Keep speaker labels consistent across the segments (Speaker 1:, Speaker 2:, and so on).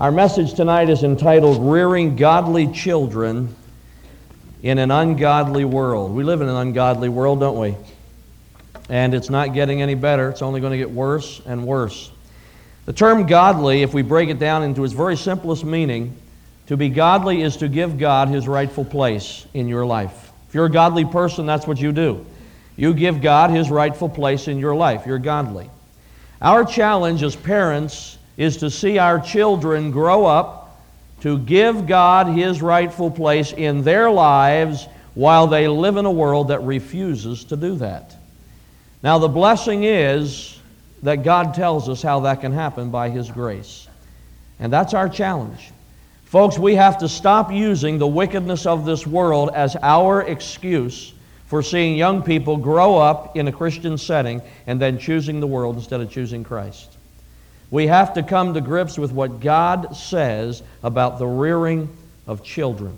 Speaker 1: Our message tonight is entitled Rearing Godly Children in an Ungodly World. We live in an ungodly world, don't we? And it's not getting any better, it's only going to get worse and worse. The term godly, if we break it down into its very simplest meaning, to be godly is to give God his rightful place in your life. If you're a godly person, that's what you do. You give God his rightful place in your life. You're godly. Our challenge as parents is to see our children grow up to give God his rightful place in their lives while they live in a world that refuses to do that. Now, the blessing is that God tells us how that can happen by his grace. And that's our challenge. Folks, we have to stop using the wickedness of this world as our excuse for seeing young people grow up in a Christian setting and then choosing the world instead of choosing Christ. We have to come to grips with what God says about the rearing of children.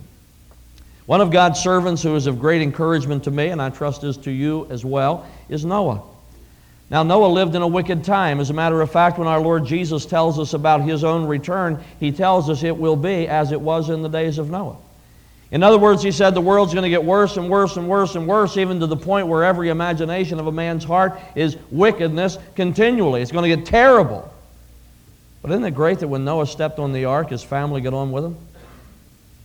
Speaker 1: One of God's servants who is of great encouragement to me, and I trust is to you as well, is Noah. Now, Noah lived in a wicked time. As a matter of fact, when our Lord Jesus tells us about his own return, he tells us it will be as it was in the days of Noah. In other words, he said the world's going to get worse and worse and worse and worse, even to the point where every imagination of a man's heart is wickedness continually. It's going to get terrible. But isn't it great that when Noah stepped on the ark, his family got on with him?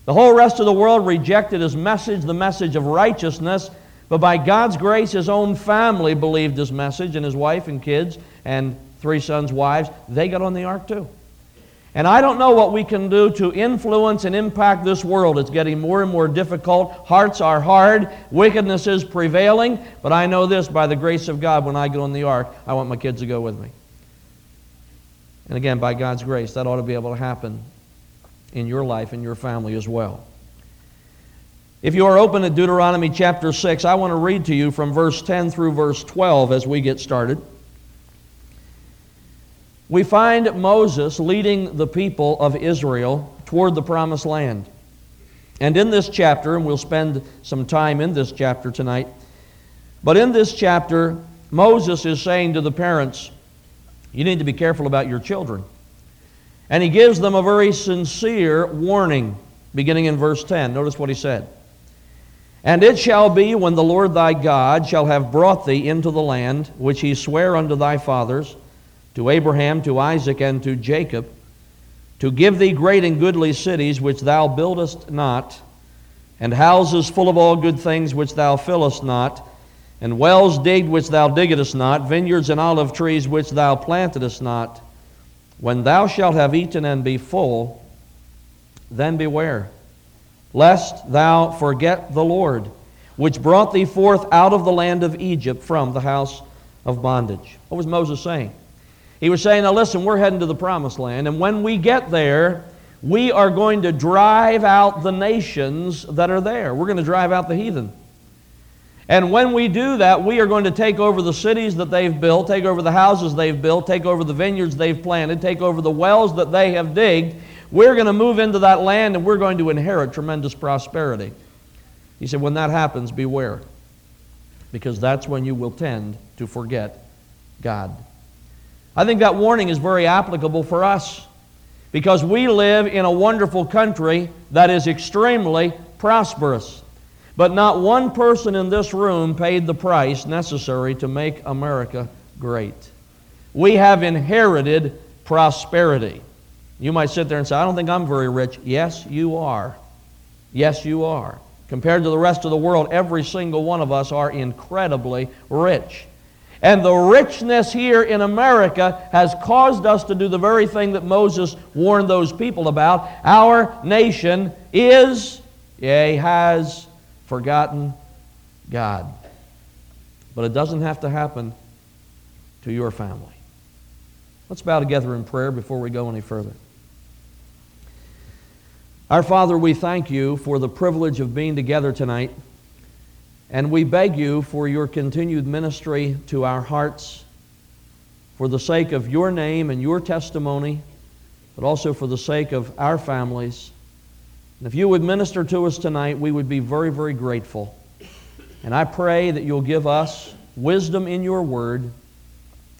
Speaker 1: The whole rest of the world rejected his message, the message of righteousness, but by God's grace, his own family believed his message, and his wife and kids and three sons' wives, they got on the ark too. And I don't know what we can do to influence and impact this world. It's getting more and more difficult. Hearts are hard. Wickedness is prevailing. But I know this by the grace of God, when I get on the ark, I want my kids to go with me. And again, by God's grace, that ought to be able to happen in your life and your family as well. If you are open to Deuteronomy chapter 6, I want to read to you from verse 10 through verse 12 as we get started. We find Moses leading the people of Israel toward the promised land. And in this chapter, and we'll spend some time in this chapter tonight, but in this chapter, Moses is saying to the parents, you need to be careful about your children. And he gives them a very sincere warning, beginning in verse 10. Notice what he said. And it shall be when the Lord thy God shall have brought thee into the land which he sware unto thy fathers, to Abraham, to Isaac, and to Jacob, to give thee great and goodly cities which thou buildest not, and houses full of all good things which thou fillest not, and wells digged which thou diggedest not, vineyards and olive trees which thou plantedest not, when thou shalt have eaten and be full, then beware, lest thou forget the Lord, which brought thee forth out of the land of Egypt from the house of bondage. What was Moses saying? He was saying, Now listen, we're heading to the promised land, and when we get there, we are going to drive out the nations that are there. We're going to drive out the heathen. And when we do that, we are going to take over the cities that they've built, take over the houses they've built, take over the vineyards they've planted, take over the wells that they have digged. We're going to move into that land and we're going to inherit tremendous prosperity. He said, when that happens, beware, because that's when you will tend to forget God. I think that warning is very applicable for us because we live in a wonderful country that is extremely prosperous. But not one person in this room paid the price necessary to make America great. We have inherited prosperity. You might sit there and say, I don't think I'm very rich. Yes, you are. Yes, you are. Compared to the rest of the world, every single one of us are incredibly rich. And the richness here in America has caused us to do the very thing that Moses warned those people about. Our nation is, yea, has forgotten God. But it doesn't have to happen to your family. Let's bow together in prayer before we go any further. Our Father, we thank you for the privilege of being together tonight, and we beg you for your continued ministry to our hearts for the sake of your name and your testimony, but also for the sake of our families. And if you would minister to us tonight, we would be very, very grateful. And I pray that you'll give us wisdom in your word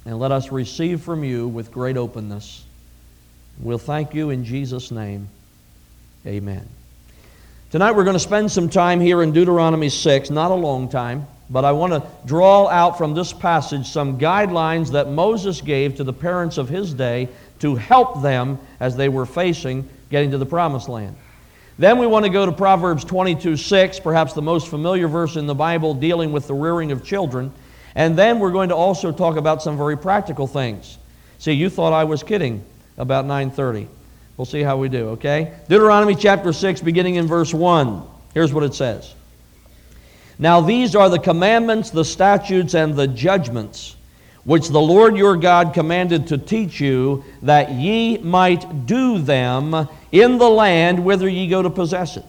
Speaker 1: and let us receive from you with great openness. We'll thank you in Jesus' name. Amen. Tonight we're going to spend some time here in Deuteronomy 6, not a long time, but I want to draw out from this passage some guidelines that Moses gave to the parents of his day to help them as they were facing getting to the promised land. Then we want to go to Proverbs 22 6, perhaps the most familiar verse in the Bible dealing with the rearing of children. And then we're going to also talk about some very practical things. See, you thought I was kidding about 9:30. We'll see how we do, okay? Deuteronomy chapter 6 beginning in verse 1. Here's what it says. Now these are the commandments, the statutes and the judgments which the Lord your God commanded to teach you, that ye might do them in the land whither ye go to possess it,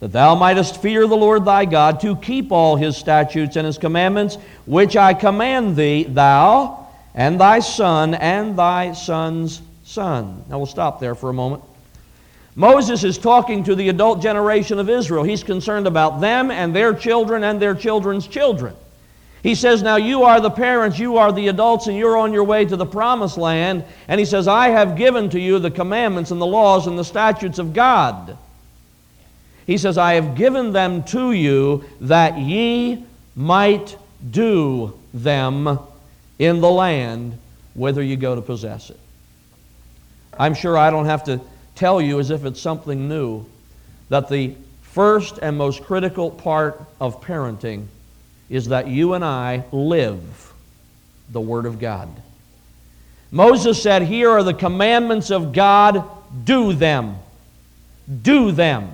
Speaker 1: that thou mightest fear the Lord thy God, to keep all his statutes and his commandments, which I command thee, thou and thy son and thy son's son. Now we'll stop there for a moment. Moses is talking to the adult generation of Israel. He's concerned about them and their children and their children's children. He says, Now you are the parents, you are the adults, and you're on your way to the promised land. And he says, I have given to you the commandments and the laws and the statutes of God. He says, I have given them to you that ye might do them in the land whither you go to possess it. I'm sure I don't have to tell you, as if it's something new, that the first and most critical part of parenting is that you and I live the Word of God. Moses said, Here are the commandments of God, do them. Do them.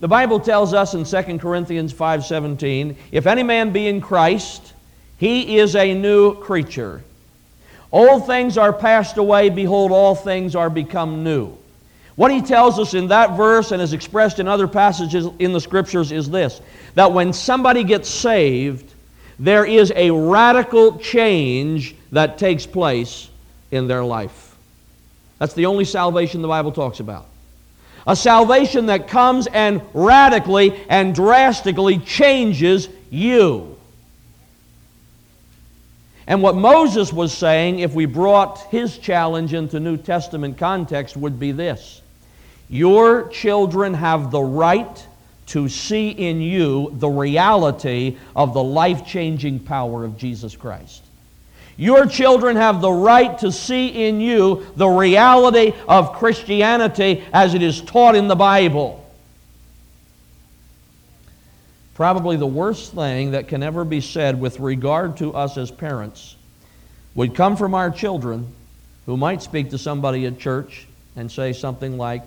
Speaker 1: The Bible tells us in 2 Corinthians 5:17, if any man be in Christ, he is a new creature. Old things are passed away, behold all things are become new. What he tells us in that verse and is expressed in other passages in the scriptures is this that when somebody gets saved, there is a radical change that takes place in their life. That's the only salvation the Bible talks about. A salvation that comes and radically and drastically changes you. And what Moses was saying, if we brought his challenge into New Testament context, would be this your children have the right to see in you the reality of the life changing power of Jesus Christ. Your children have the right to see in you the reality of Christianity as it is taught in the Bible. Probably the worst thing that can ever be said with regard to us as parents would come from our children who might speak to somebody at church and say something like,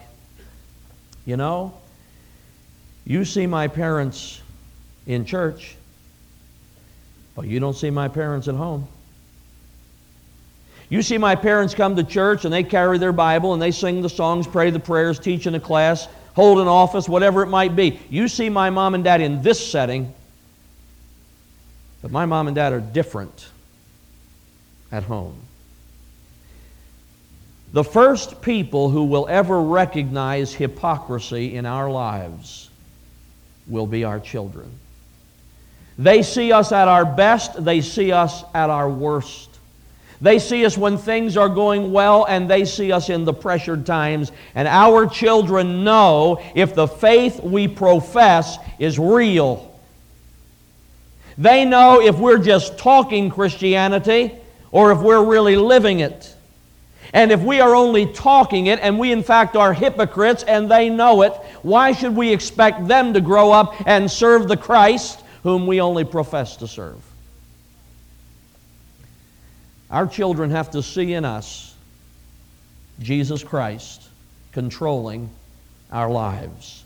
Speaker 1: you know, you see my parents in church, but you don't see my parents at home. You see my parents come to church and they carry their Bible and they sing the songs, pray the prayers, teach in a class, hold an office, whatever it might be. You see my mom and dad in this setting, but my mom and dad are different at home. The first people who will ever recognize hypocrisy in our lives will be our children. They see us at our best, they see us at our worst. They see us when things are going well, and they see us in the pressured times. And our children know if the faith we profess is real. They know if we're just talking Christianity or if we're really living it. And if we are only talking it, and we in fact are hypocrites and they know it, why should we expect them to grow up and serve the Christ whom we only profess to serve? Our children have to see in us Jesus Christ controlling our lives.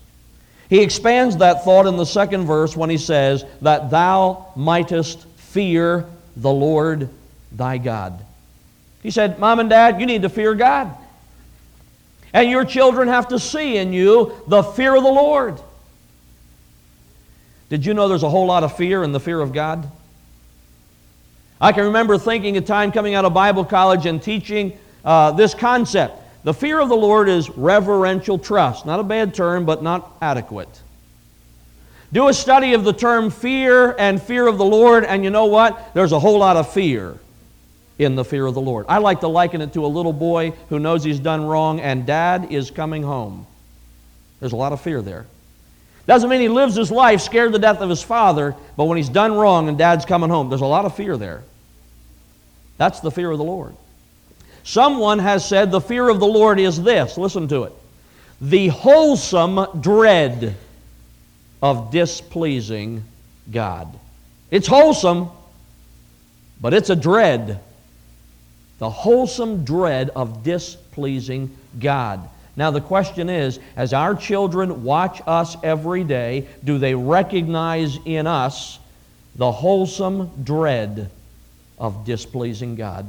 Speaker 1: He expands that thought in the second verse when he says, That thou mightest fear the Lord thy God. He said, Mom and Dad, you need to fear God. And your children have to see in you the fear of the Lord. Did you know there's a whole lot of fear in the fear of God? I can remember thinking a time coming out of Bible college and teaching uh, this concept. The fear of the Lord is reverential trust. Not a bad term, but not adequate. Do a study of the term fear and fear of the Lord, and you know what? There's a whole lot of fear in the fear of the Lord. I like to liken it to a little boy who knows he's done wrong and dad is coming home. There's a lot of fear there. Doesn't mean he lives his life scared to death of his father, but when he's done wrong and dad's coming home, there's a lot of fear there. That's the fear of the Lord. Someone has said the fear of the Lord is this listen to it the wholesome dread of displeasing God. It's wholesome, but it's a dread. The wholesome dread of displeasing God. Now, the question is as our children watch us every day, do they recognize in us the wholesome dread of displeasing God?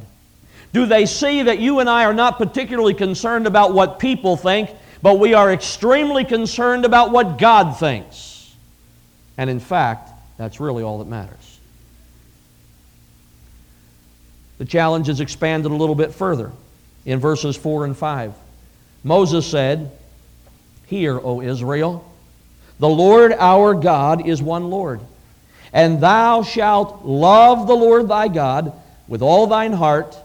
Speaker 1: Do they see that you and I are not particularly concerned about what people think, but we are extremely concerned about what God thinks? And in fact, that's really all that matters. The challenge is expanded a little bit further in verses 4 and 5. Moses said, Hear, O Israel, the Lord our God is one Lord, and thou shalt love the Lord thy God with all thine heart,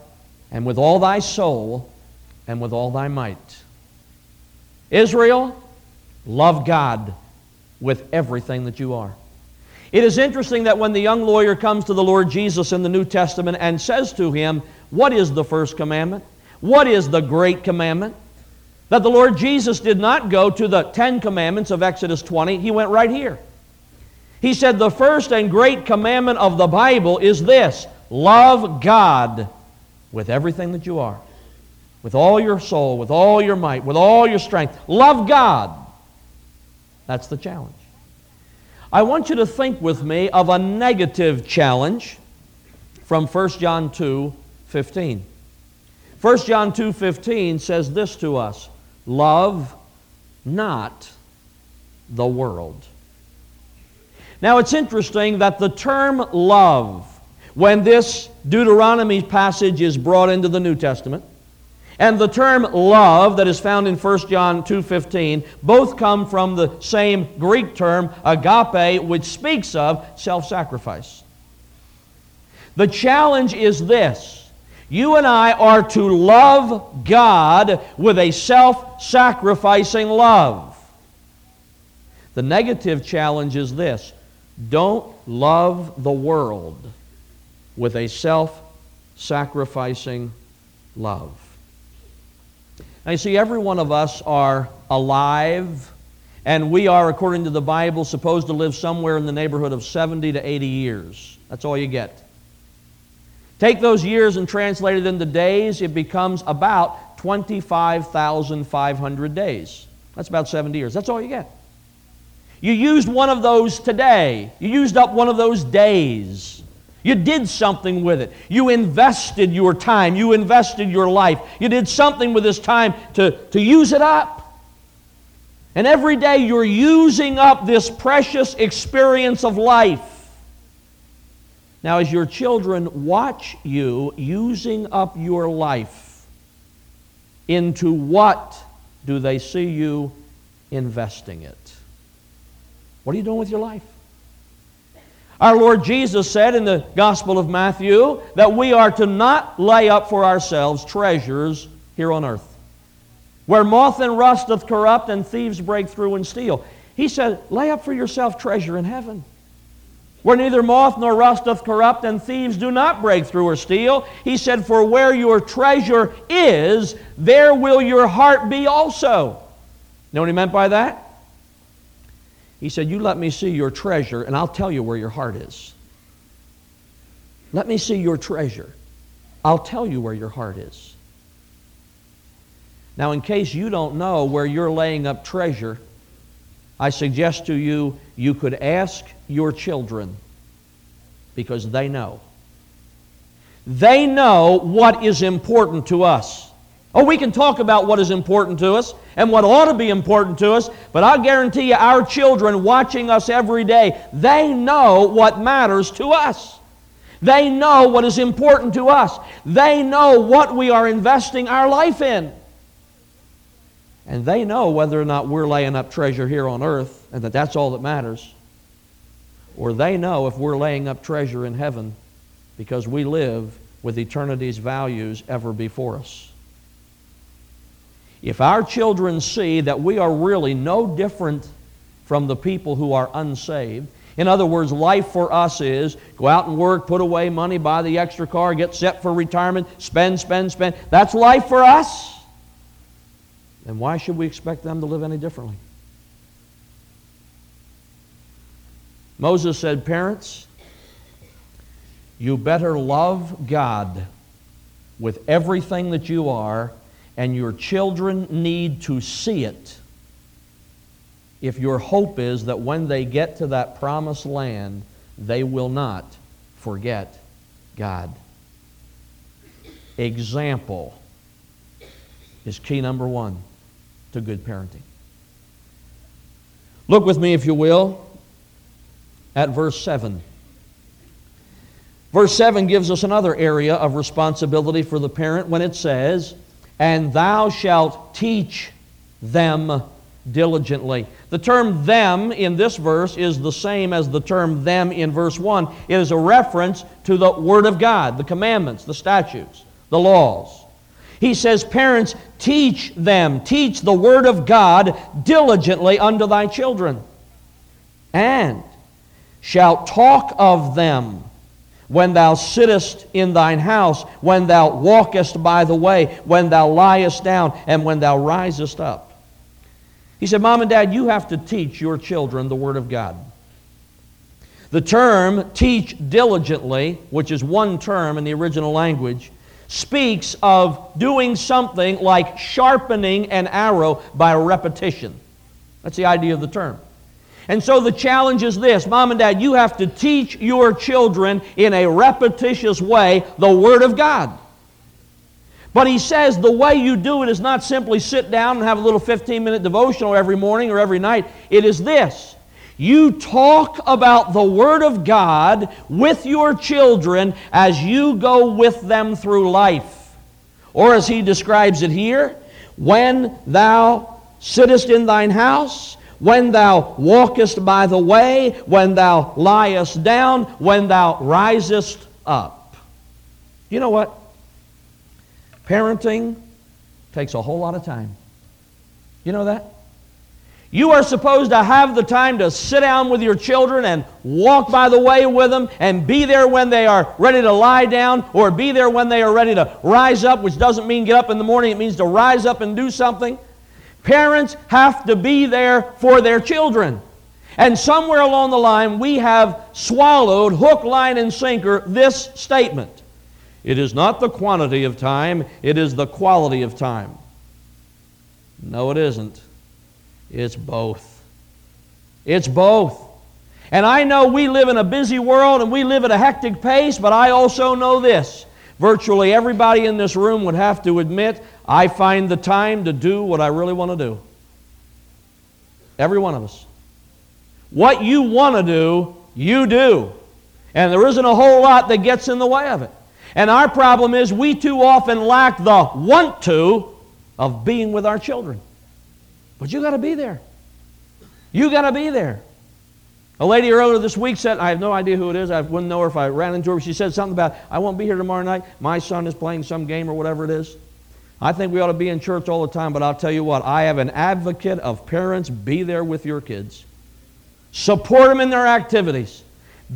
Speaker 1: and with all thy soul, and with all thy might. Israel, love God with everything that you are. It is interesting that when the young lawyer comes to the Lord Jesus in the New Testament and says to him, What is the first commandment? What is the great commandment? That the Lord Jesus did not go to the Ten Commandments of Exodus 20, he went right here. He said, The first and great commandment of the Bible is this love God with everything that you are, with all your soul, with all your might, with all your strength. Love God. That's the challenge. I want you to think with me of a negative challenge from 1 John 2 15. 1 John 2 15 says this to us Love not the world. Now it's interesting that the term love, when this Deuteronomy passage is brought into the New Testament, and the term love that is found in 1 John 2:15 both come from the same Greek term agape which speaks of self-sacrifice. The challenge is this: you and I are to love God with a self-sacrificing love. The negative challenge is this: don't love the world with a self-sacrificing love. Now, you see, every one of us are alive, and we are, according to the Bible, supposed to live somewhere in the neighborhood of 70 to 80 years. That's all you get. Take those years and translate it into days, it becomes about 25,500 days. That's about 70 years. That's all you get. You used one of those today. You used up one of those days. You did something with it. You invested your time. You invested your life. You did something with this time to, to use it up. And every day you're using up this precious experience of life. Now, as your children watch you using up your life, into what do they see you investing it? What are you doing with your life? Our Lord Jesus said in the Gospel of Matthew that we are to not lay up for ourselves treasures here on earth, where moth and rust doth corrupt and thieves break through and steal. He said, Lay up for yourself treasure in heaven, where neither moth nor rust doth corrupt and thieves do not break through or steal. He said, For where your treasure is, there will your heart be also. Know what he meant by that? He said, You let me see your treasure, and I'll tell you where your heart is. Let me see your treasure. I'll tell you where your heart is. Now, in case you don't know where you're laying up treasure, I suggest to you you could ask your children because they know. They know what is important to us. Oh, we can talk about what is important to us and what ought to be important to us, but I guarantee you, our children watching us every day, they know what matters to us. They know what is important to us. They know what we are investing our life in. And they know whether or not we're laying up treasure here on earth and that that's all that matters. Or they know if we're laying up treasure in heaven because we live with eternity's values ever before us. If our children see that we are really no different from the people who are unsaved, in other words, life for us is go out and work, put away money, buy the extra car, get set for retirement, spend, spend, spend. That's life for us. Then why should we expect them to live any differently? Moses said, Parents, you better love God with everything that you are, and your children need to see it if your hope is that when they get to that promised land, they will not forget God. Example is key number one to good parenting. Look with me, if you will, at verse 7. Verse 7 gives us another area of responsibility for the parent when it says, And thou shalt teach them diligently. The term them in this verse is the same as the term them in verse 1. It is a reference to the Word of God, the commandments, the statutes, the laws. He says, Parents, teach them, teach the Word of God diligently unto thy children, and shalt talk of them when thou sittest in thine house, when thou walkest by the way, when thou liest down, and when thou risest up. He said, Mom and Dad, you have to teach your children the Word of God. The term teach diligently, which is one term in the original language, speaks of doing something like sharpening an arrow by repetition. That's the idea of the term. And so the challenge is this Mom and Dad, you have to teach your children in a repetitious way the Word of God. But he says the way you do it is not simply sit down and have a little 15 minute devotional every morning or every night. It is this you talk about the Word of God with your children as you go with them through life. Or as he describes it here, when thou sittest in thine house, when thou walkest by the way, when thou liest down, when thou risest up. You know what? Parenting takes a whole lot of time. You know that? You are supposed to have the time to sit down with your children and walk by the way with them and be there when they are ready to lie down or be there when they are ready to rise up, which doesn't mean get up in the morning, it means to rise up and do something. Parents have to be there for their children. And somewhere along the line, we have swallowed hook, line, and sinker this statement it is not the quantity of time, it is the quality of time. No, it isn't. It's both. It's both. And I know we live in a busy world and we live at a hectic pace, but I also know this. Virtually everybody in this room would have to admit I find the time to do what I really want to do. Every one of us. What you want to do, you do. And there isn't a whole lot that gets in the way of it. And our problem is we too often lack the want to of being with our children. But you got to be there. You got to be there. A lady earlier this week said, I have no idea who it is. I wouldn't know her if I ran into her. She said something about, I won't be here tomorrow night. My son is playing some game or whatever it is. I think we ought to be in church all the time, but I'll tell you what, I have an advocate of parents be there with your kids. Support them in their activities.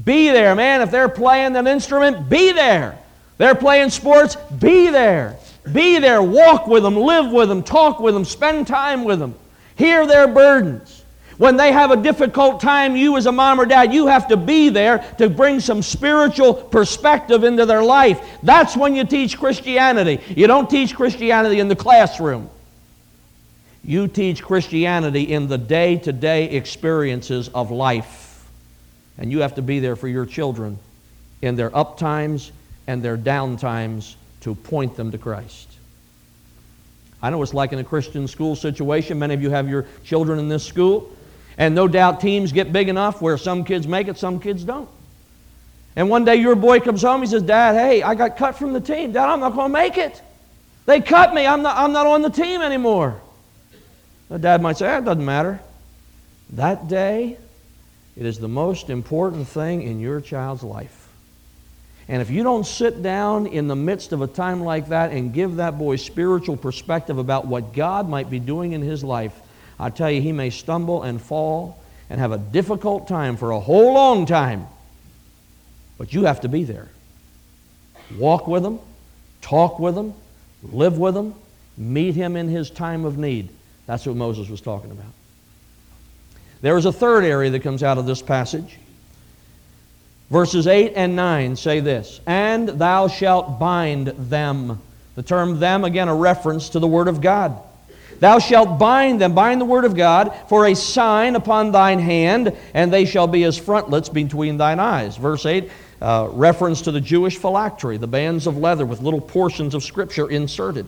Speaker 1: Be there, man. If they're playing an instrument, be there. They're playing sports, be there. Be there. Walk with them, live with them, talk with them, spend time with them. Hear their burdens. When they have a difficult time, you as a mom or dad, you have to be there to bring some spiritual perspective into their life. That's when you teach Christianity. You don't teach Christianity in the classroom. You teach Christianity in the day to day experiences of life. And you have to be there for your children in their up times and their down times to point them to Christ. I know it's like in a Christian school situation. Many of you have your children in this school. And no doubt teams get big enough where some kids make it, some kids don't. And one day your boy comes home, he says, Dad, hey, I got cut from the team. Dad, I'm not going to make it. They cut me. I'm not, I'm not on the team anymore. The dad might say, that doesn't matter. That day, it is the most important thing in your child's life. And if you don't sit down in the midst of a time like that and give that boy spiritual perspective about what God might be doing in his life, I tell you, he may stumble and fall and have a difficult time for a whole long time. But you have to be there. Walk with him, talk with him, live with him, meet him in his time of need. That's what Moses was talking about. There is a third area that comes out of this passage. Verses 8 and 9 say this And thou shalt bind them. The term them, again, a reference to the Word of God. Thou shalt bind them, bind the Word of God, for a sign upon thine hand, and they shall be as frontlets between thine eyes. Verse 8, uh, reference to the Jewish phylactery, the bands of leather with little portions of Scripture inserted.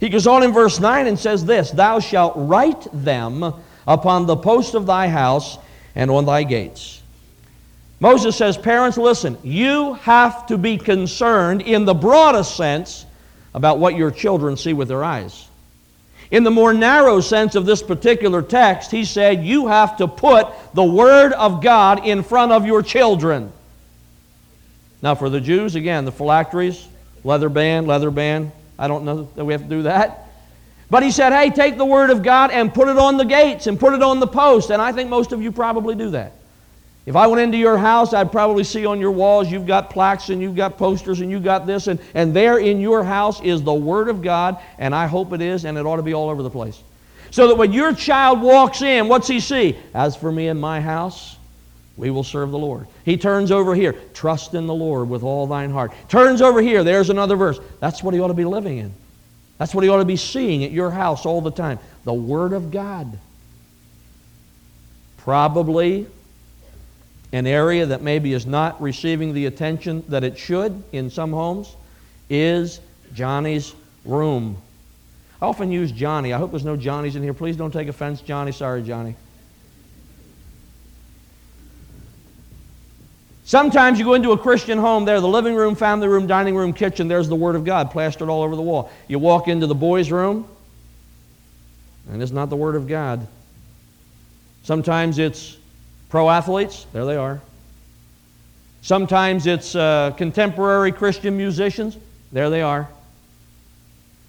Speaker 1: He goes on in verse 9 and says this Thou shalt write them upon the post of thy house and on thy gates. Moses says, Parents, listen, you have to be concerned in the broadest sense about what your children see with their eyes. In the more narrow sense of this particular text, he said, You have to put the Word of God in front of your children. Now, for the Jews, again, the phylacteries, leather band, leather band. I don't know that we have to do that. But he said, Hey, take the Word of God and put it on the gates and put it on the post. And I think most of you probably do that. If I went into your house, I'd probably see on your walls you've got plaques and you've got posters and you've got this, and, and there in your house is the Word of God, and I hope it is, and it ought to be all over the place. So that when your child walks in, what's he see? As for me and my house, we will serve the Lord. He turns over here, trust in the Lord with all thine heart. Turns over here, there's another verse. That's what he ought to be living in. That's what he ought to be seeing at your house all the time. The Word of God. Probably an area that maybe is not receiving the attention that it should in some homes is Johnny's room. I often use Johnny. I hope there's no Johnnies in here. Please don't take offense, Johnny. Sorry, Johnny. Sometimes you go into a Christian home, there, the living room, family room, dining room, kitchen, there's the Word of God plastered all over the wall. You walk into the boys' room, and it's not the Word of God. Sometimes it's pro athletes, there they are. Sometimes it's uh, contemporary Christian musicians, there they are.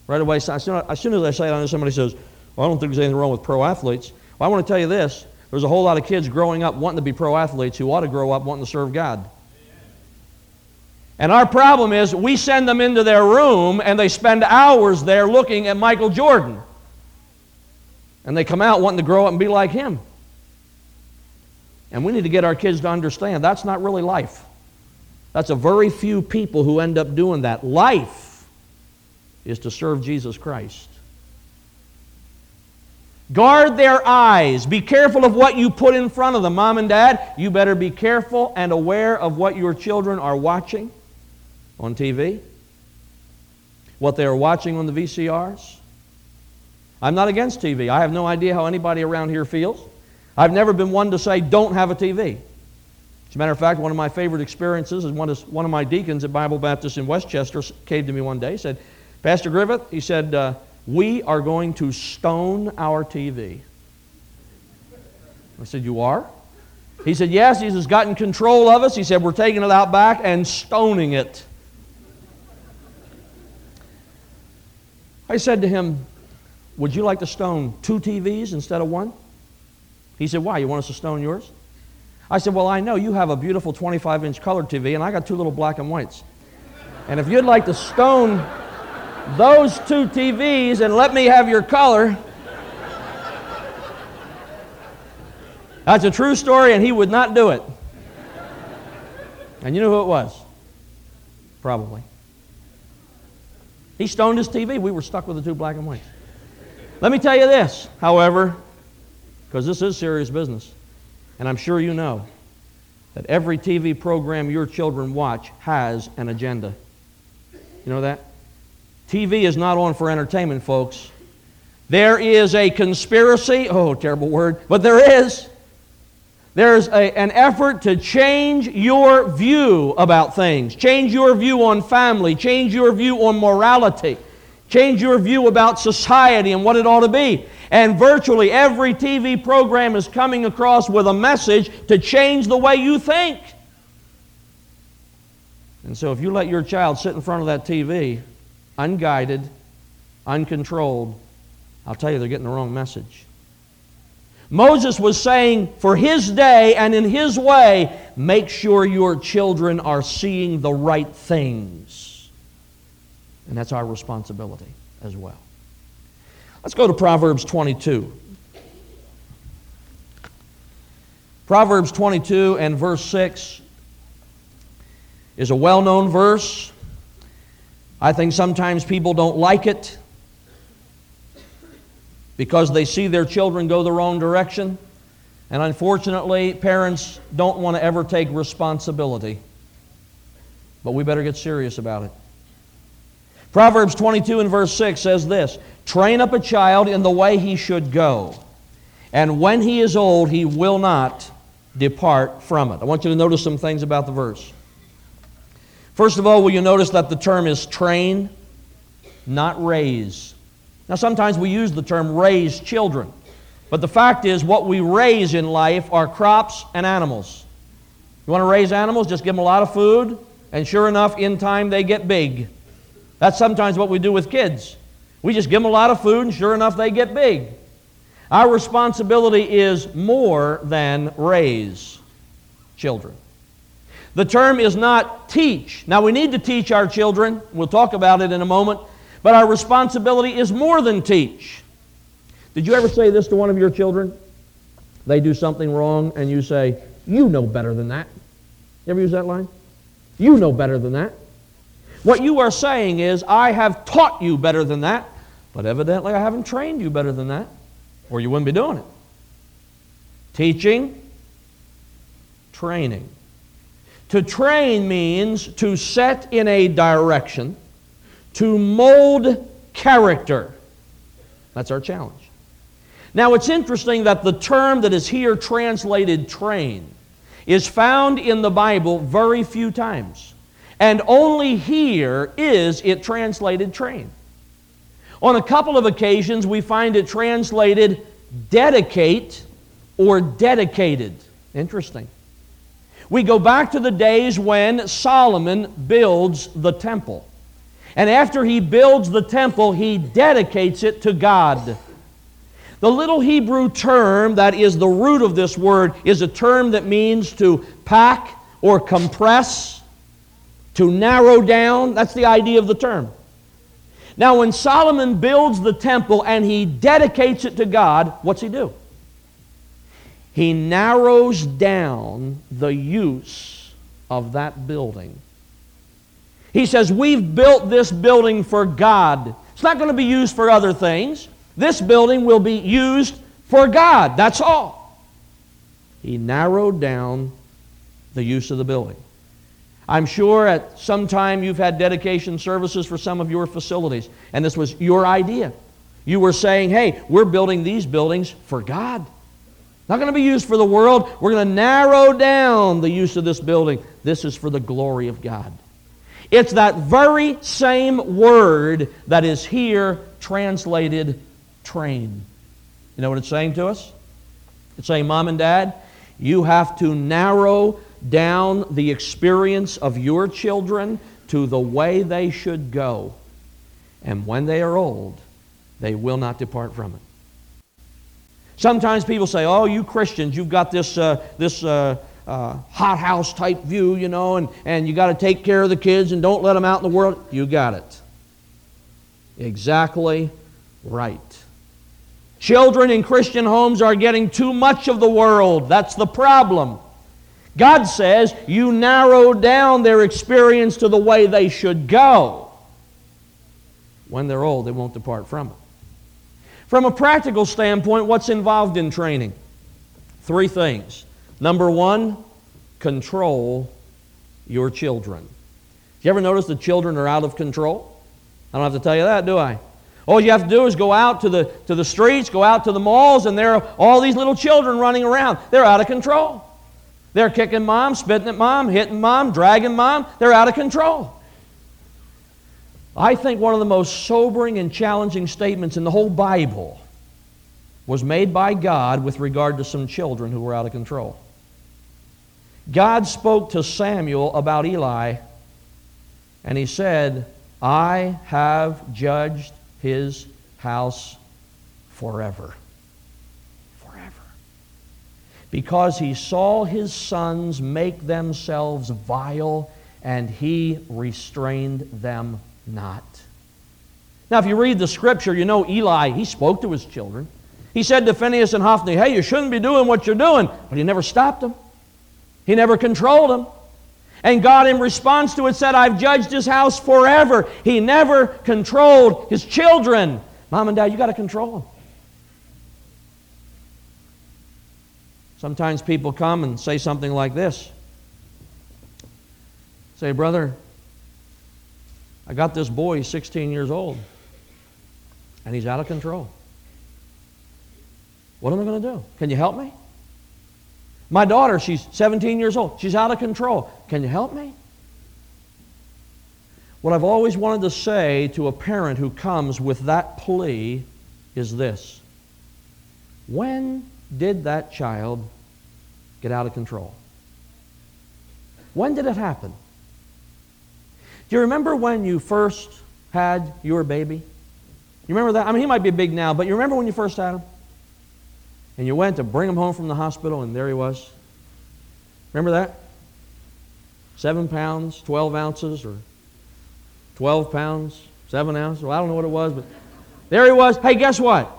Speaker 1: Right away, as soon as I say it, somebody says, Well, I don't think there's anything wrong with pro athletes. Well, I want to tell you this there's a whole lot of kids growing up wanting to be pro athletes who ought to grow up wanting to serve God. And our problem is we send them into their room and they spend hours there looking at Michael Jordan. And they come out wanting to grow up and be like him. And we need to get our kids to understand that's not really life. That's a very few people who end up doing that. Life is to serve Jesus Christ. Guard their eyes. Be careful of what you put in front of them. Mom and dad, you better be careful and aware of what your children are watching on TV, what they are watching on the VCRs. I'm not against TV. I have no idea how anybody around here feels. I've never been one to say, don't have a TV. As a matter of fact, one of my favorite experiences is one of, one of my deacons at Bible Baptist in Westchester came to me one day, said, Pastor Griffith, he said, uh, we are going to stone our TV. I said, You are? He said, Yes. He has gotten control of us. He said, We're taking it out back and stoning it. I said to him, Would you like to stone two TVs instead of one? He said, Why? You want us to stone yours? I said, Well, I know you have a beautiful 25 inch color TV, and I got two little black and whites. And if you'd like to stone those two TVs and let me have your color. That's a true story, and he would not do it. And you know who it was? Probably. He stoned his TV. We were stuck with the two black and whites. Let me tell you this, however, because this is serious business, and I'm sure you know that every TV program your children watch has an agenda. You know that? TV is not on for entertainment, folks. There is a conspiracy, oh, terrible word, but there is. There's a, an effort to change your view about things, change your view on family, change your view on morality, change your view about society and what it ought to be. And virtually every TV program is coming across with a message to change the way you think. And so if you let your child sit in front of that TV, unguided, uncontrolled, I'll tell you they're getting the wrong message. Moses was saying, for his day and in his way, make sure your children are seeing the right things. And that's our responsibility as well. Let's go to Proverbs 22. Proverbs 22 and verse 6 is a well known verse. I think sometimes people don't like it because they see their children go the wrong direction. And unfortunately, parents don't want to ever take responsibility. But we better get serious about it. Proverbs 22 and verse 6 says this Train up a child in the way he should go, and when he is old, he will not depart from it. I want you to notice some things about the verse. First of all, will you notice that the term is train, not raise? Now, sometimes we use the term raise children, but the fact is, what we raise in life are crops and animals. You want to raise animals? Just give them a lot of food, and sure enough, in time they get big. That's sometimes what we do with kids. We just give them a lot of food, and sure enough, they get big. Our responsibility is more than raise children. The term is not teach. Now, we need to teach our children. We'll talk about it in a moment. But our responsibility is more than teach. Did you ever say this to one of your children? They do something wrong, and you say, You know better than that. You ever use that line? You know better than that. What you are saying is, I have taught you better than that, but evidently I haven't trained you better than that, or you wouldn't be doing it. Teaching, training. To train means to set in a direction to mold character. That's our challenge. Now, it's interesting that the term that is here translated train is found in the Bible very few times. And only here is it translated train. On a couple of occasions, we find it translated dedicate or dedicated. Interesting. We go back to the days when Solomon builds the temple. And after he builds the temple, he dedicates it to God. The little Hebrew term that is the root of this word is a term that means to pack or compress, to narrow down. That's the idea of the term. Now, when Solomon builds the temple and he dedicates it to God, what's he do? He narrows down the use of that building. He says, We've built this building for God. It's not going to be used for other things. This building will be used for God. That's all. He narrowed down the use of the building. I'm sure at some time you've had dedication services for some of your facilities, and this was your idea. You were saying, hey, we're building these buildings for God. Not going to be used for the world. We're going to narrow down the use of this building. This is for the glory of God. It's that very same word that is here translated train. You know what it's saying to us? It's saying, Mom and Dad, you have to narrow down the experience of your children to the way they should go. And when they are old, they will not depart from it. Sometimes people say, oh, you Christians, you've got this, uh, this uh, uh, hothouse type view, you know, and, and you got to take care of the kids and don't let them out in the world. You got it. Exactly right. Children in Christian homes are getting too much of the world. That's the problem. God says you narrow down their experience to the way they should go. When they're old, they won't depart from it. From a practical standpoint, what's involved in training? Three things Number one, control your children. You ever notice the children are out of control? I don't have to tell you that, do I? All you have to do is go out to the, to the streets, go out to the malls, and there are all these little children running around. They're out of control. They're kicking mom, spitting at mom, hitting mom, dragging mom. They're out of control. I think one of the most sobering and challenging statements in the whole Bible was made by God with regard to some children who were out of control. God spoke to Samuel about Eli And he said, I have judged his house forever. Because he saw his sons make themselves vile, and he restrained them not. Now, if you read the scripture, you know Eli, he spoke to his children. He said to Phineas and Hophni, Hey, you shouldn't be doing what you're doing. But he never stopped them, he never controlled them. And God, in response to it, said, I've judged his house forever. He never controlled his children. Mom and dad, you got to control them. Sometimes people come and say something like this Say, brother, I got this boy, he's 16 years old, and he's out of control. What am I going to do? Can you help me? My daughter, she's 17 years old. She's out of control. Can you help me? What I've always wanted to say to a parent who comes with that plea is this When did that child get out of control? When did it happen? Do you remember when you first had your baby? You remember that? I mean, he might be big now, but you remember when you first had him? And you went to bring him home from the hospital, and there he was. Remember that? Seven pounds, 12 ounces, or 12 pounds, seven ounces. Well, I don't know what it was, but there he was. Hey, guess what?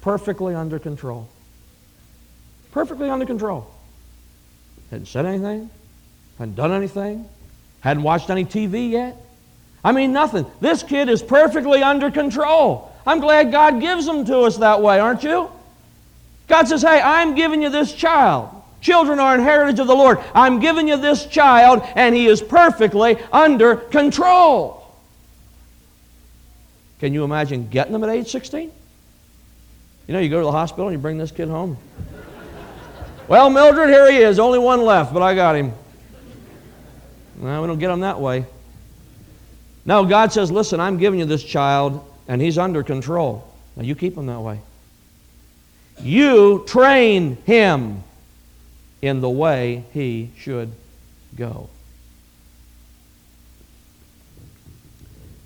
Speaker 1: Perfectly under control. Perfectly under control. Hadn't said anything, hadn't done anything, hadn't watched any TV yet. I mean, nothing. This kid is perfectly under control. I'm glad God gives them to us that way, aren't you? God says, Hey, I'm giving you this child. Children are an heritage of the Lord. I'm giving you this child, and he is perfectly under control. Can you imagine getting them at age 16? You know, you go to the hospital and you bring this kid home. well, Mildred, here he is. Only one left, but I got him. No, we don't get him that way. No, God says, listen, I'm giving you this child, and he's under control. Now, you keep him that way. You train him in the way he should go.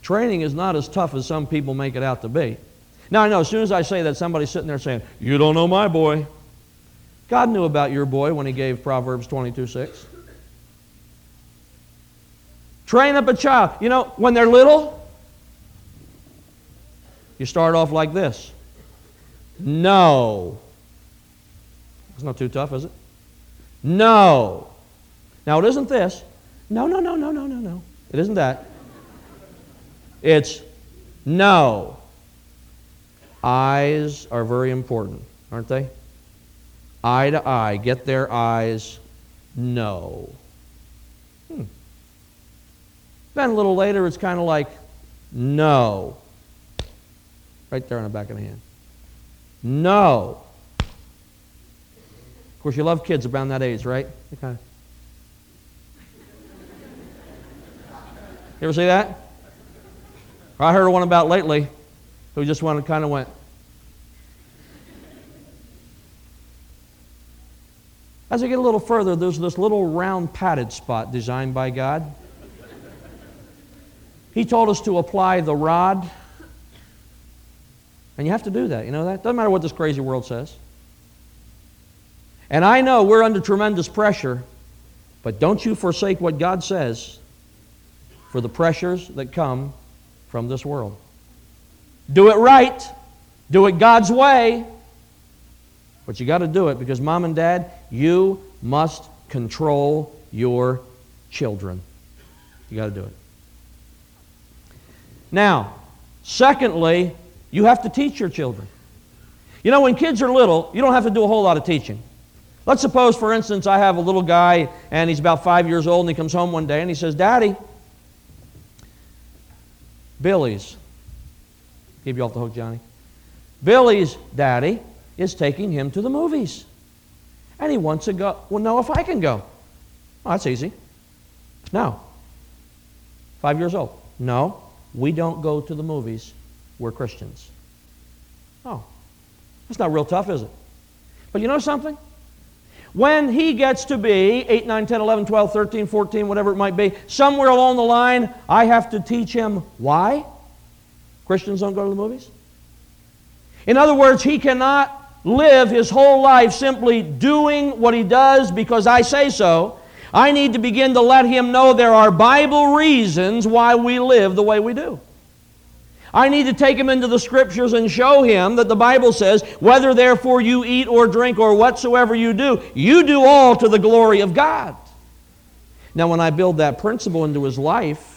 Speaker 1: Training is not as tough as some people make it out to be. Now, I know as soon as I say that, somebody's sitting there saying, You don't know my boy. God knew about your boy when he gave Proverbs 22 6. Train up a child. You know, when they're little, you start off like this no. It's not too tough, is it? No. Now, it isn't this. No, no, no, no, no, no, no. It isn't that. It's no. Eyes are very important, aren't they? Eye to eye. Get their eyes. No. Hmm. Then a little later, it's kind of like, no. Right there on the back of the hand. No. Of course, you love kids around that age, right? Of. You ever see that? I heard one about lately who just went kind of went. As I get a little further, there's this little round padded spot designed by God. He told us to apply the rod and you have to do that. You know that? Doesn't matter what this crazy world says. And I know we're under tremendous pressure, but don't you forsake what God says for the pressures that come from this world. Do it right. Do it God's way. But you got to do it because, mom and dad, you must control your children. You got to do it. Now, secondly, you have to teach your children. You know, when kids are little, you don't have to do a whole lot of teaching. Let's suppose, for instance, I have a little guy and he's about five years old and he comes home one day and he says, Daddy, Billy's, keep you off the hook, Johnny. Billy's daddy is taking him to the movies. And he wants to go. Well, no, if I can go. That's easy. No. Five years old. No, we don't go to the movies we're Christians. Oh, that's not real tough, is it? But you know something? When he gets to be 8, 9, 10, 11, 12, 13, 14, whatever it might be, somewhere along the line, I have to teach him why Christians don't go to the movies. In other words, he cannot live his whole life simply doing what he does because I say so. I need to begin to let him know there are Bible reasons why we live the way we do. I need to take him into the scriptures and show him that the Bible says, whether therefore you eat or drink or whatsoever you do, you do all to the glory of God. Now, when I build that principle into his life,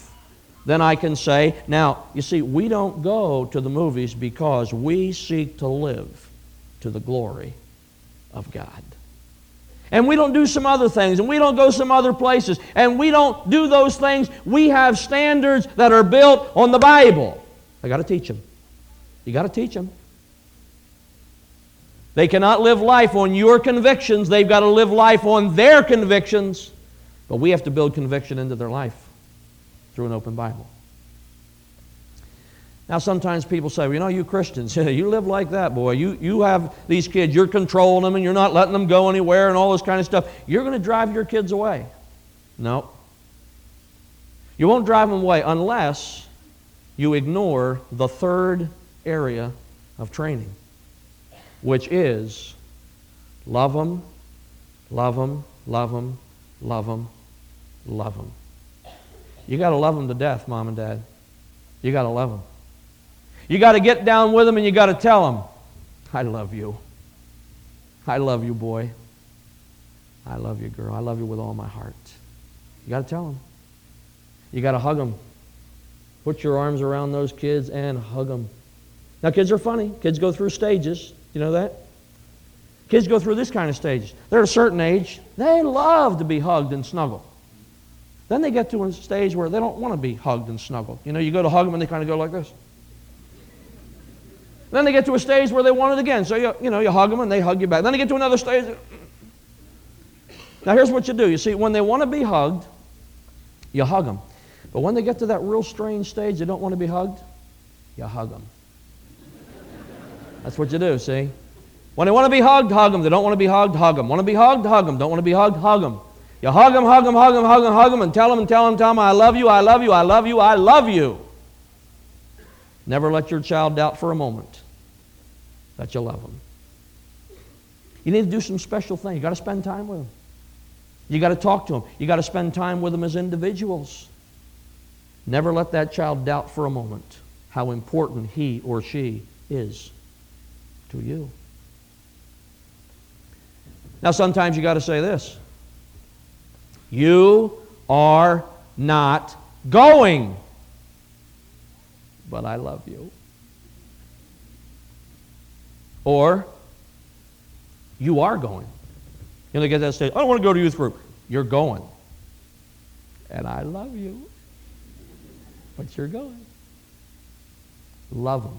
Speaker 1: then I can say, now, you see, we don't go to the movies because we seek to live to the glory of God. And we don't do some other things, and we don't go some other places, and we don't do those things. We have standards that are built on the Bible. I got to teach them. You got to teach them. They cannot live life on your convictions, they've got to live life on their convictions. But we have to build conviction into their life through an open Bible. Now, sometimes people say, well, you know, you Christians, you live like that, boy. You, you have these kids, you're controlling them and you're not letting them go anywhere and all this kind of stuff. You're going to drive your kids away. No. You won't drive them away unless you ignore the third area of training, which is love them, love them, love them, love them, love them. You got to love them to death, mom and dad. You got to love them. You got to get down with them and you got to tell them, I love you. I love you, boy. I love you, girl. I love you with all my heart. You got to tell them. You got to hug them. Put your arms around those kids and hug them. Now, kids are funny. Kids go through stages. You know that? Kids go through this kind of stages. They're a certain age. They love to be hugged and snuggled. Then they get to a stage where they don't want to be hugged and snuggled. You know, you go to hug them and they kind of go like this. Then they get to a stage where they want it again. So you, you know, you hug them and they hug you back. Then they get to another stage. Now here's what you do. You see, when they want to be hugged, you hug them. But when they get to that real strange stage, they don't want to be hugged, you hug them. That's what you do, see? When they want to be hugged, hug them. They don't want to be hugged, hug them. Want to be hugged, hug them. Don't want to be hugged, hug them. You hug them, hug them, hug them, hug them, hug them, and tell them and tell them, tell them, I love you, I love you, I love you, I love you. Never let your child doubt for a moment that you love them. You need to do some special things. You got to spend time with them. You got to talk to them. You got to spend time with them as individuals. Never let that child doubt for a moment how important he or she is to you. Now, sometimes you got to say this You are not going but I love you. Or, you are going. You know, get that stage, I don't want to go to youth group. You're going. And I love you. But you're going. Love them.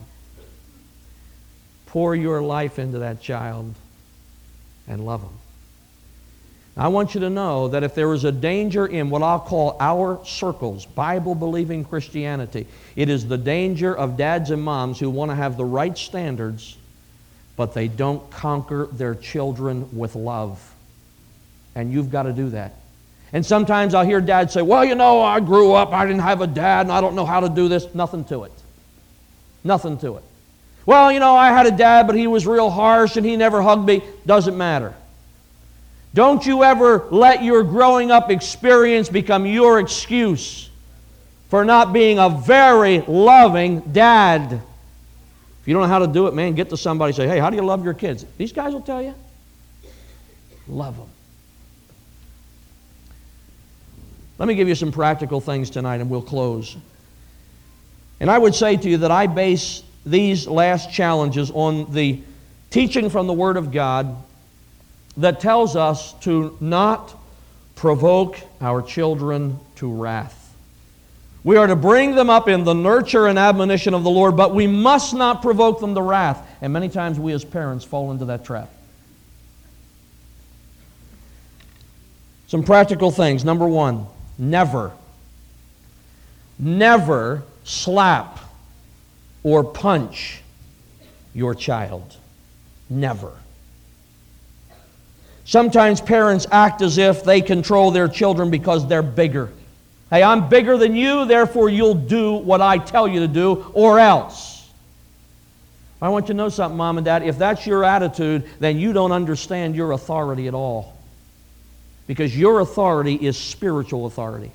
Speaker 1: Pour your life into that child and love them. I want you to know that if there is a danger in what I'll call our circles, Bible believing Christianity, it is the danger of dads and moms who want to have the right standards, but they don't conquer their children with love. And you've got to do that. And sometimes I'll hear dads say, Well, you know, I grew up, I didn't have a dad, and I don't know how to do this. Nothing to it. Nothing to it. Well, you know, I had a dad, but he was real harsh and he never hugged me. Doesn't matter. Don't you ever let your growing up experience become your excuse for not being a very loving dad. If you don't know how to do it, man, get to somebody say, hey, how do you love your kids? These guys will tell you. Love them. Let me give you some practical things tonight and we'll close. And I would say to you that I base these last challenges on the teaching from the Word of God that tells us to not provoke our children to wrath. We are to bring them up in the nurture and admonition of the Lord, but we must not provoke them to wrath. And many times we as parents fall into that trap. Some practical things. Number one, never, never slap or punch your child. Never. Sometimes parents act as if they control their children because they're bigger. Hey, I'm bigger than you, therefore you'll do what I tell you to do, or else. I want you to know something, mom and dad. If that's your attitude, then you don't understand your authority at all. Because your authority is spiritual authority.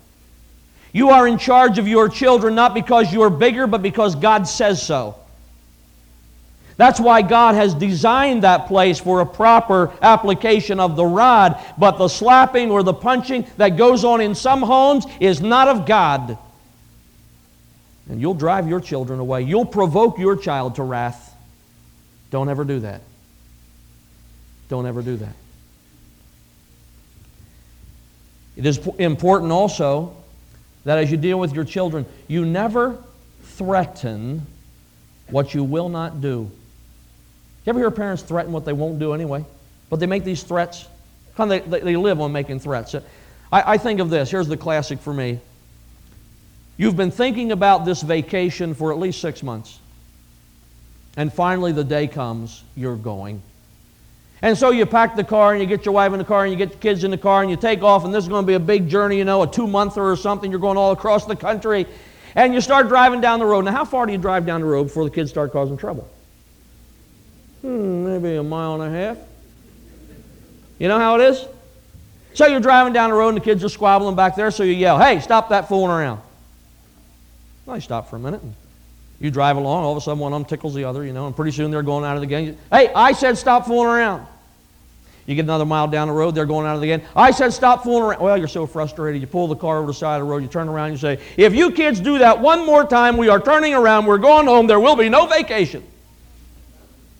Speaker 1: You are in charge of your children not because you are bigger, but because God says so. That's why God has designed that place for a proper application of the rod. But the slapping or the punching that goes on in some homes is not of God. And you'll drive your children away. You'll provoke your child to wrath. Don't ever do that. Don't ever do that. It is important also that as you deal with your children, you never threaten what you will not do. You ever hear parents threaten what they won't do anyway? But they make these threats. Kind of They, they live on making threats. I, I think of this. Here's the classic for me. You've been thinking about this vacation for at least six months. And finally, the day comes, you're going. And so you pack the car and you get your wife in the car and you get the kids in the car and you take off, and this is going to be a big journey, you know, a two monther or something. You're going all across the country. And you start driving down the road. Now, how far do you drive down the road before the kids start causing trouble? Hmm, maybe a mile and a half. You know how it is? So you're driving down the road and the kids are squabbling back there, so you yell, Hey, stop that fooling around. Well, you stop for a minute. And you drive along, all of a sudden one of them tickles the other, you know, and pretty soon they're going out of the game. Hey, I said stop fooling around. You get another mile down the road, they're going out of the game. I said stop fooling around. Well, you're so frustrated. You pull the car over the side of the road, you turn around, you say, If you kids do that one more time, we are turning around, we're going home, there will be no vacation.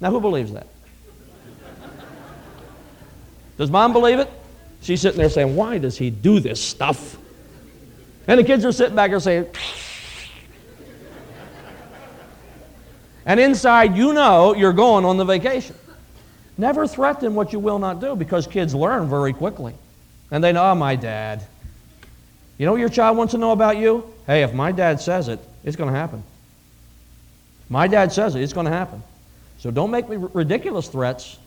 Speaker 1: Now, who believes that? Does mom believe it? She's sitting there saying, Why does he do this stuff? And the kids are sitting back there saying, And inside, you know you're going on the vacation. Never threaten what you will not do because kids learn very quickly. And they know, oh, my dad. You know what your child wants to know about you? Hey, if my dad says it, it's going to happen. My dad says it, it's going to happen. So don't make me ridiculous threats,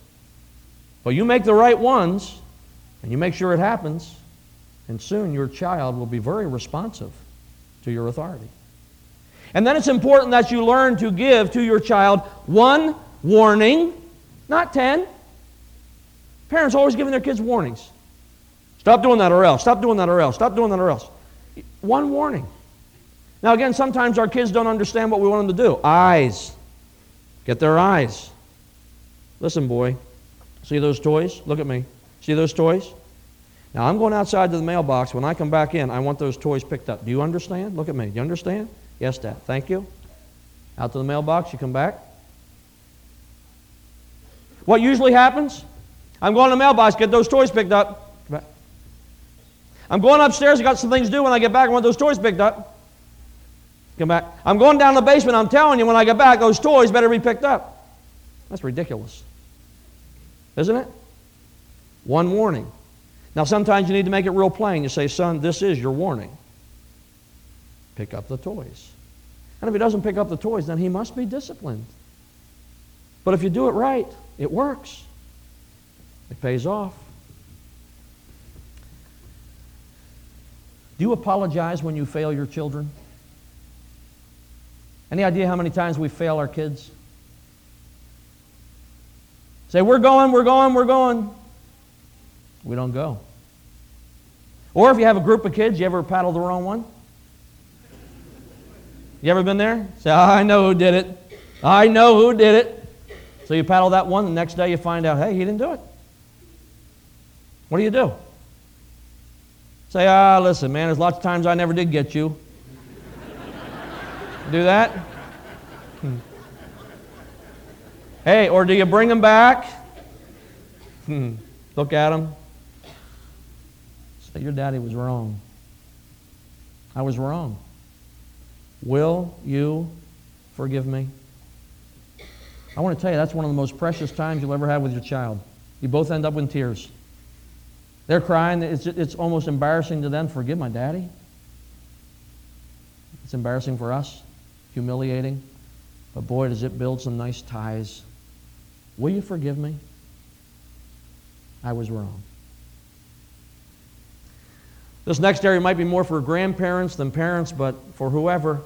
Speaker 1: but you make the right ones and you make sure it happens, and soon your child will be very responsive to your authority. And then it's important that you learn to give to your child one warning, not ten. Parents always giving their kids warnings. Stop doing that or else. Stop doing that or else. Stop doing that or else. One warning. Now, again, sometimes our kids don't understand what we want them to do. Eyes. Get their eyes. Listen, boy. See those toys? Look at me. See those toys? Now, I'm going outside to the mailbox. When I come back in, I want those toys picked up. Do you understand? Look at me. Do you understand? Yes, Dad. Thank you. Out to the mailbox. You come back. What usually happens? I'm going to the mailbox, get those toys picked up. I'm going upstairs, I got some things to do. When I get back, I want those toys picked up. Come back. I'm going down the basement. I'm telling you, when I get back, those toys better be picked up. That's ridiculous. Isn't it? One warning. Now, sometimes you need to make it real plain. You say, son, this is your warning. Pick up the toys. And if he doesn't pick up the toys, then he must be disciplined. But if you do it right, it works. It pays off. Do you apologize when you fail your children? Any idea how many times we fail our kids? Say, we're going, we're going, we're going. We don't go. Or if you have a group of kids, you ever paddle the wrong one? You ever been there? Say, I know who did it. I know who did it. So you paddle that one, the next day you find out, hey, he didn't do it. What do you do? Say, ah, listen, man, there's lots of times I never did get you. Do that? Hmm. Hey, or do you bring them back? Hmm. Look at them. Say, Your daddy was wrong. I was wrong. Will you forgive me? I want to tell you, that's one of the most precious times you'll ever have with your child. You both end up in tears. They're crying. It's, it's almost embarrassing to them. Forgive my daddy. It's embarrassing for us humiliating, but boy, does it build some nice ties. Will you forgive me? I was wrong. This next area might be more for grandparents than parents, but for whoever,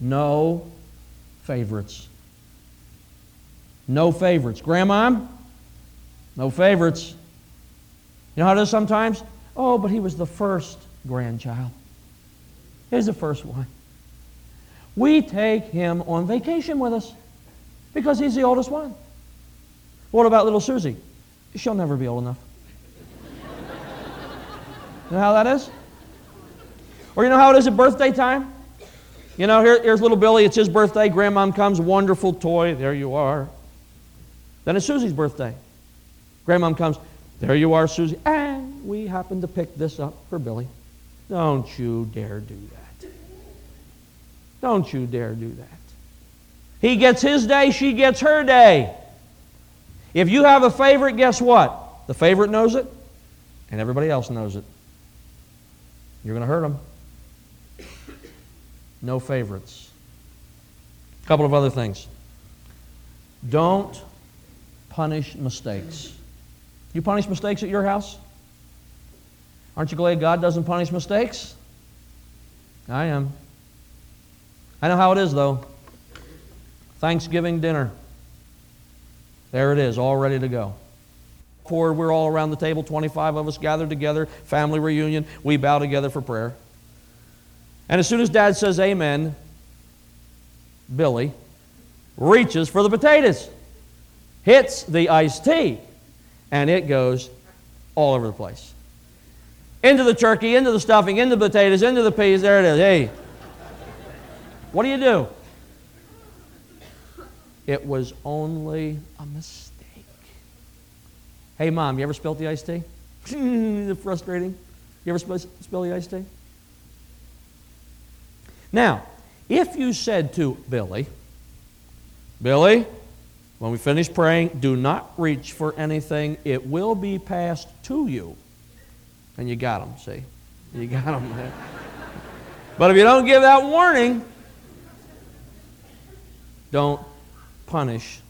Speaker 1: no favorites. No favorites. Grandma, no favorites. You know how it is sometimes? Oh, but he was the first grandchild. He's the first one. We take him on vacation with us because he's the oldest one. What about little Susie? She'll never be old enough. you know how that is? Or you know how it is at birthday time? You know, here, here's little Billy, it's his birthday. Grandmom comes, wonderful toy, there you are. Then it's Susie's birthday. Grandmom comes, there you are, Susie. And we happen to pick this up for Billy. Don't you dare do that. Don't you dare do that. He gets his day, she gets her day. If you have a favorite, guess what? The favorite knows it, and everybody else knows it. You're going to hurt them. No favorites. A couple of other things. Don't punish mistakes. You punish mistakes at your house? Aren't you glad God doesn't punish mistakes? I am. I know how it is, though. Thanksgiving dinner. There it is, all ready to go. Before we're all around the table, 25 of us gathered together, family reunion. We bow together for prayer. And as soon as dad says amen, Billy reaches for the potatoes, hits the iced tea, and it goes all over the place. Into the turkey, into the stuffing, into the potatoes, into the peas. There it is. Hey, what do you do? It was only a mistake. Hey, mom, you ever spilt the iced tea? Frustrating. You ever spill, spill the iced tea? Now, if you said to Billy, Billy, when we finish praying, do not reach for anything, it will be passed to you. And you got him, see? You got him. but if you don't give that warning, don't punish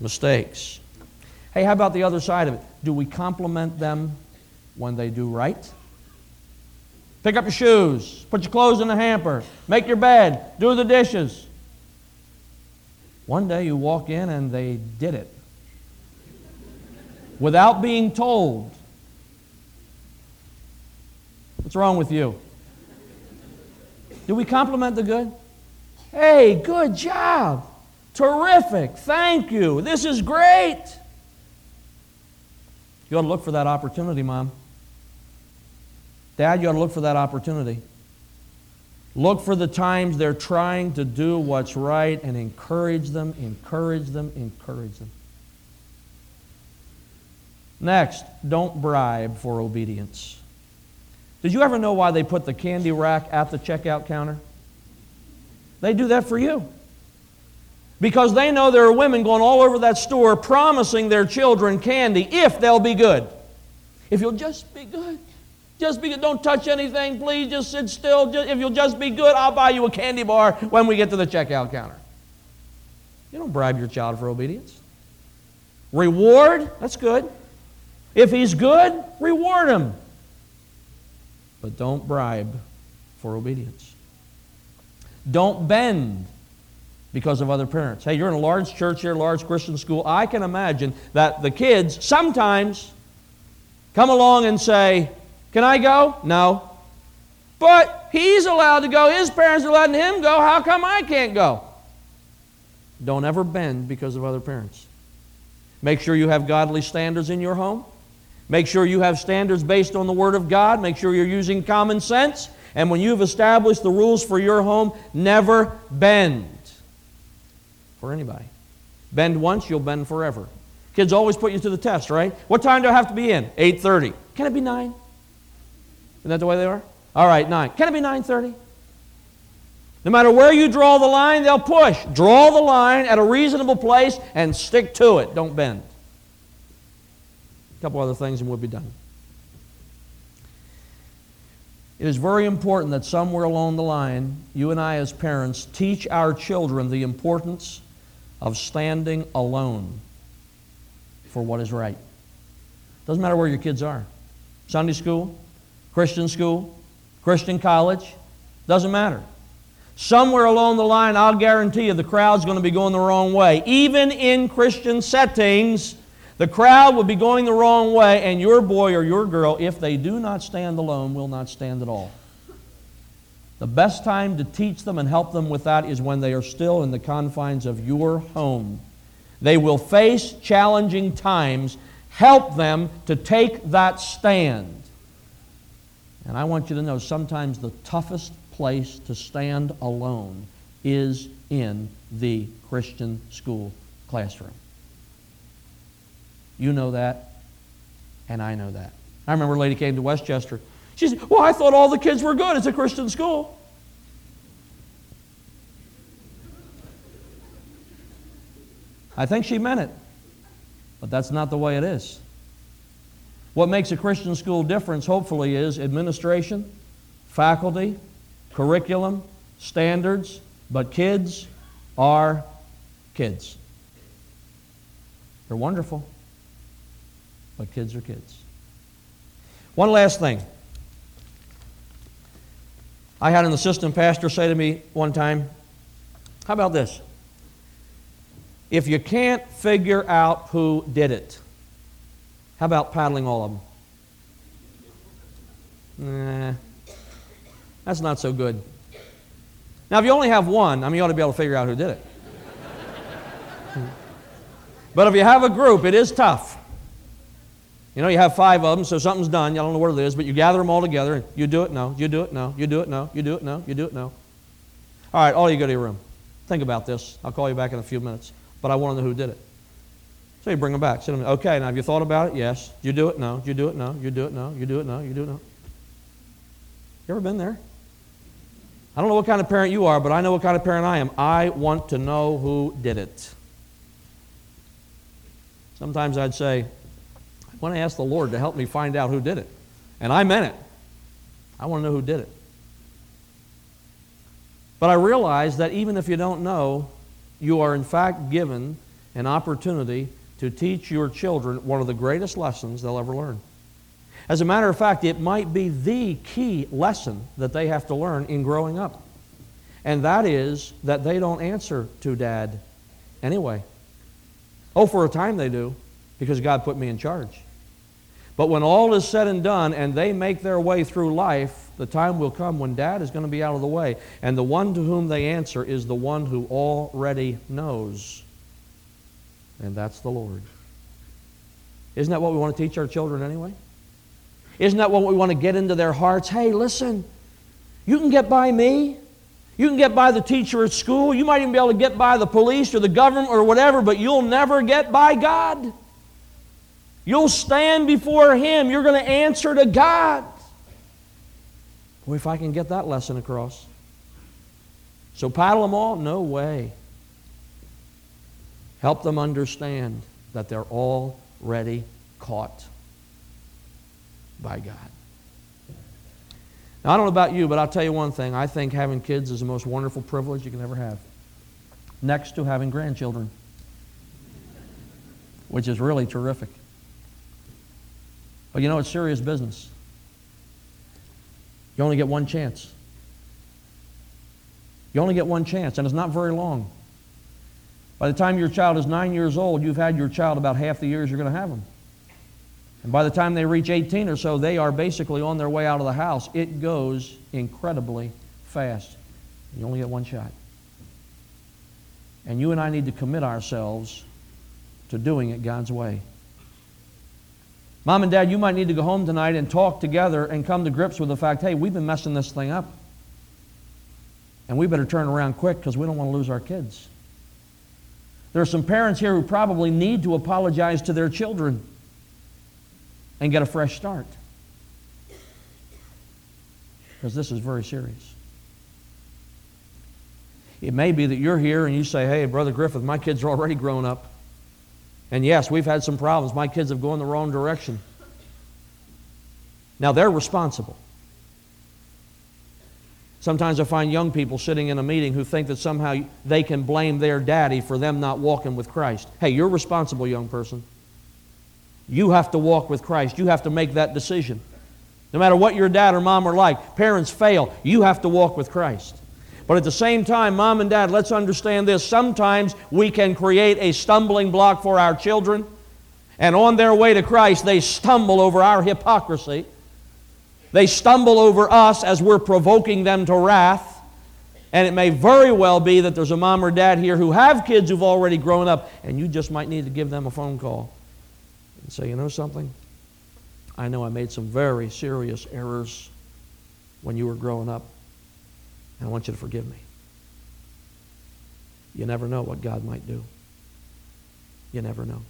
Speaker 1: mistakes. Hey, how about the other side of it? Do we compliment them when they do right? Pick up your shoes, put your clothes in the hamper, make your bed, do the dishes. One day you walk in and they did it without being told. What's wrong with you? Do we compliment the good? Hey, good job. Terrific. Thank you. This is great. You ought to look for that opportunity, Mom. Dad, you ought to look for that opportunity. Look for the times they're trying to do what's right and encourage them, encourage them, encourage them. Next, don't bribe for obedience. Did you ever know why they put the candy rack at the checkout counter? They do that for you. Because they know there are women going all over that store promising their children candy if they'll be good. If you'll just be good. Just be good. Don't touch anything, please. Just sit still. Just, if you'll just be good, I'll buy you a candy bar when we get to the checkout counter. You don't bribe your child for obedience. Reward, that's good. If he's good, reward him. But don't bribe for obedience. Don't bend because of other parents. Hey, you're in a large church here, large Christian school. I can imagine that the kids sometimes come along and say, Can I go? No. But he's allowed to go. His parents are letting him go. How come I can't go? Don't ever bend because of other parents. Make sure you have godly standards in your home. Make sure you have standards based on the Word of God. Make sure you're using common sense. And when you've established the rules for your home, never bend for anybody. Bend once, you'll bend forever. Kids always put you to the test, right? What time do I have to be in? 8:30. Can it be 9? Isn't that the way they are? All right, 9. Can it be 9:30? No matter where you draw the line, they'll push. Draw the line at a reasonable place and stick to it. Don't bend. A couple other things and we'll be done. It is very important that somewhere along the line, you and I as parents teach our children the importance of standing alone for what is right. Doesn't matter where your kids are. Sunday school, Christian school, Christian college, doesn't matter. Somewhere along the line, I'll guarantee you the crowd's going to be going the wrong way. Even in Christian settings, the crowd will be going the wrong way, and your boy or your girl, if they do not stand alone, will not stand at all. The best time to teach them and help them with that is when they are still in the confines of your home. They will face challenging times. Help them to take that stand. And I want you to know sometimes the toughest place to stand alone is in the Christian school classroom. You know that, and I know that. I remember a lady came to Westchester. She said, Well, I thought all the kids were good. It's a Christian school. I think she meant it, but that's not the way it is. What makes a Christian school difference, hopefully, is administration, faculty, curriculum, standards, but kids are kids. They're wonderful, but kids are kids. One last thing. I had an assistant pastor say to me one time, How about this? If you can't figure out who did it, how about paddling all of them? Nah, that's not so good. Now, if you only have one, I mean, you ought to be able to figure out who did it. but if you have a group, it is tough. You know, you have five of them, so something's done. You don't know what it is, but you gather them all together. And you do it, no. You do it, no. You do it, no. You do it, no. You do it, no. All right, all you go to your room. Think about this. I'll call you back in a few minutes but I want to know who did it. So you bring them back. Them, okay, now have you thought about it? Yes. You do it? No. You do it? No. You do it? No. You do it? No. You do it? No. You ever been there? I don't know what kind of parent you are, but I know what kind of parent I am. I want to know who did it. Sometimes I'd say, I want to ask the Lord to help me find out who did it. And I meant it. I want to know who did it. But I realize that even if you don't know, you are in fact given an opportunity to teach your children one of the greatest lessons they'll ever learn. As a matter of fact, it might be the key lesson that they have to learn in growing up. And that is that they don't answer to dad anyway. Oh, for a time they do, because God put me in charge. But when all is said and done and they make their way through life, the time will come when dad is going to be out of the way. And the one to whom they answer is the one who already knows. And that's the Lord. Isn't that what we want to teach our children anyway? Isn't that what we want to get into their hearts? Hey, listen, you can get by me. You can get by the teacher at school. You might even be able to get by the police or the government or whatever, but you'll never get by God. You'll stand before Him. You're going to answer to God. Well, if I can get that lesson across. So paddle them all? No way. Help them understand that they're already caught by God. Now, I don't know about you, but I'll tell you one thing. I think having kids is the most wonderful privilege you can ever have, next to having grandchildren, which is really terrific. But you know, it's serious business. You only get one chance. You only get one chance, and it's not very long. By the time your child is nine years old, you've had your child about half the years you're going to have them. And by the time they reach 18 or so, they are basically on their way out of the house. It goes incredibly fast. You only get one shot. And you and I need to commit ourselves to doing it God's way. Mom and dad, you might need to go home tonight and talk together and come to grips with the fact hey, we've been messing this thing up. And we better turn around quick because we don't want to lose our kids. There are some parents here who probably need to apologize to their children and get a fresh start. Because this is very serious. It may be that you're here and you say, hey, Brother Griffith, my kids are already grown up. And yes, we've had some problems. My kids have gone the wrong direction. Now they're responsible. Sometimes I find young people sitting in a meeting who think that somehow they can blame their daddy for them not walking with Christ. Hey, you're responsible, young person. You have to walk with Christ. You have to make that decision. No matter what your dad or mom are like, parents fail. You have to walk with Christ. But at the same time, mom and dad, let's understand this. Sometimes we can create a stumbling block for our children, and on their way to Christ, they stumble over our hypocrisy. They stumble over us as we're provoking them to wrath. And it may very well be that there's a mom or dad here who have kids who've already grown up, and you just might need to give them a phone call and say, you know something? I know I made some very serious errors when you were growing up, and I want you to forgive me. You never know what God might do. You never know.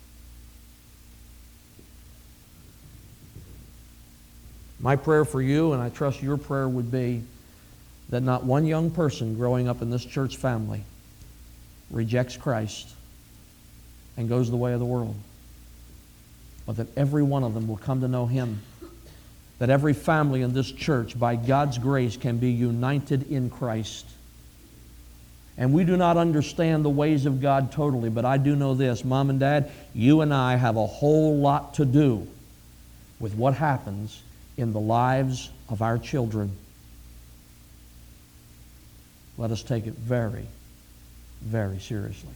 Speaker 1: My prayer for you, and I trust your prayer would be that not one young person growing up in this church family rejects Christ and goes the way of the world, but that every one of them will come to know Him. That every family in this church, by God's grace, can be united in Christ. And we do not understand the ways of God totally, but I do know this Mom and Dad, you and I have a whole lot to do with what happens in the lives of our children. Let us take it very, very seriously.